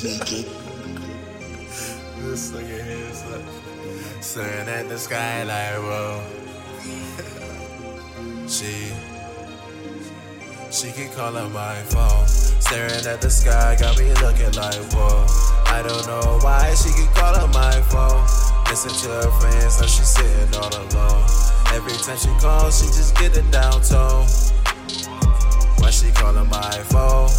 this nigga here is like staring at the sky like whoa. she she keep calling my phone, staring at the sky, got me looking like whoa. I don't know why she keep calling my phone. Listen to her friends, now she sitting all alone. Every time she calls, she just get a down tone. Why she calling my phone?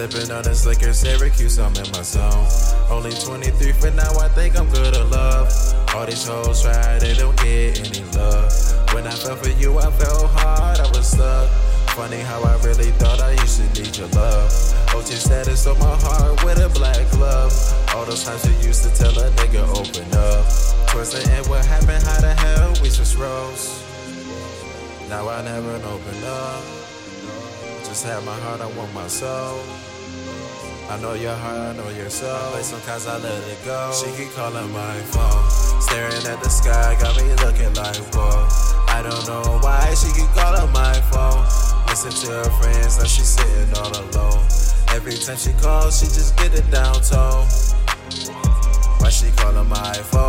Sipping on this liquor, Syracuse, I'm in my zone. Only 23 for now, I think I'm good at love. All these hoes try, they don't get any love. When I fell for you, I felt hard, I was stuck. Funny how I really thought I used to need your love. OG status on my heart with a black glove. All those times you used to tell a nigga open up. Towards the end, what happened? How the hell we just rose? Now I never open up. Just have my heart, I want my soul. I know your heart, I know your soul. But sometimes I let it go. She keep calling my phone, staring at the sky, got me looking like whoa. I don't know why she keep calling my phone. Listen to her friends, now she's sitting all alone. Every time she calls, she just get a down tone. Why she calling my phone?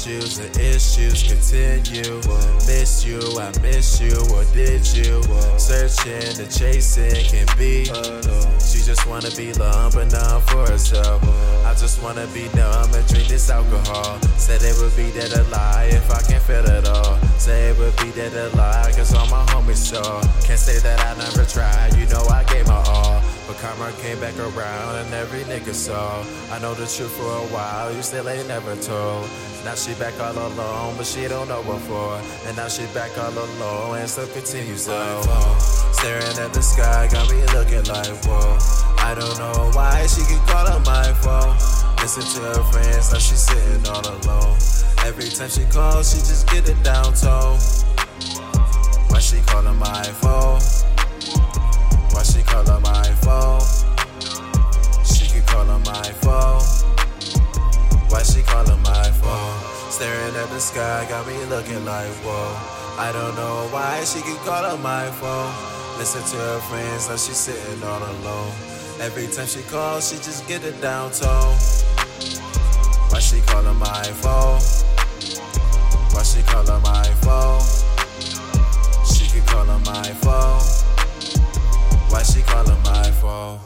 Issues and issues continue. Miss you, I miss you, or did you? Searching and chasing can be. She just wanna be loved, but not for herself. I just wanna be numb and drink this alcohol. Said it would be dead a lie if I can't feel it all. Say it would be dead a lie, cause all my homies saw. Can't say that I never tried, you know I gave my all. But karma came back around and every nigga saw. I know the truth for a while, you still ain't never told. Now she back all alone, but she don't know what for. And now she back all alone and still continues though. Staring at the sky, got me looking like whoa. I don't know why she keep calling my phone. Listen to her friends, now she sitting all alone. Every time she calls, she just get a down tone. Why she calling my phone? Why she calling my phone? She keep calling my phone. Why she calling my phone? Staring at the sky, got me looking like whoa. I don't know why she keep calling my phone. Listen to her friends, now she's sitting all alone. Every time she calls, she just get a down tone. Why she calling my phone? Why she calling my phone? She keep calling my phone. Why she calling my phone?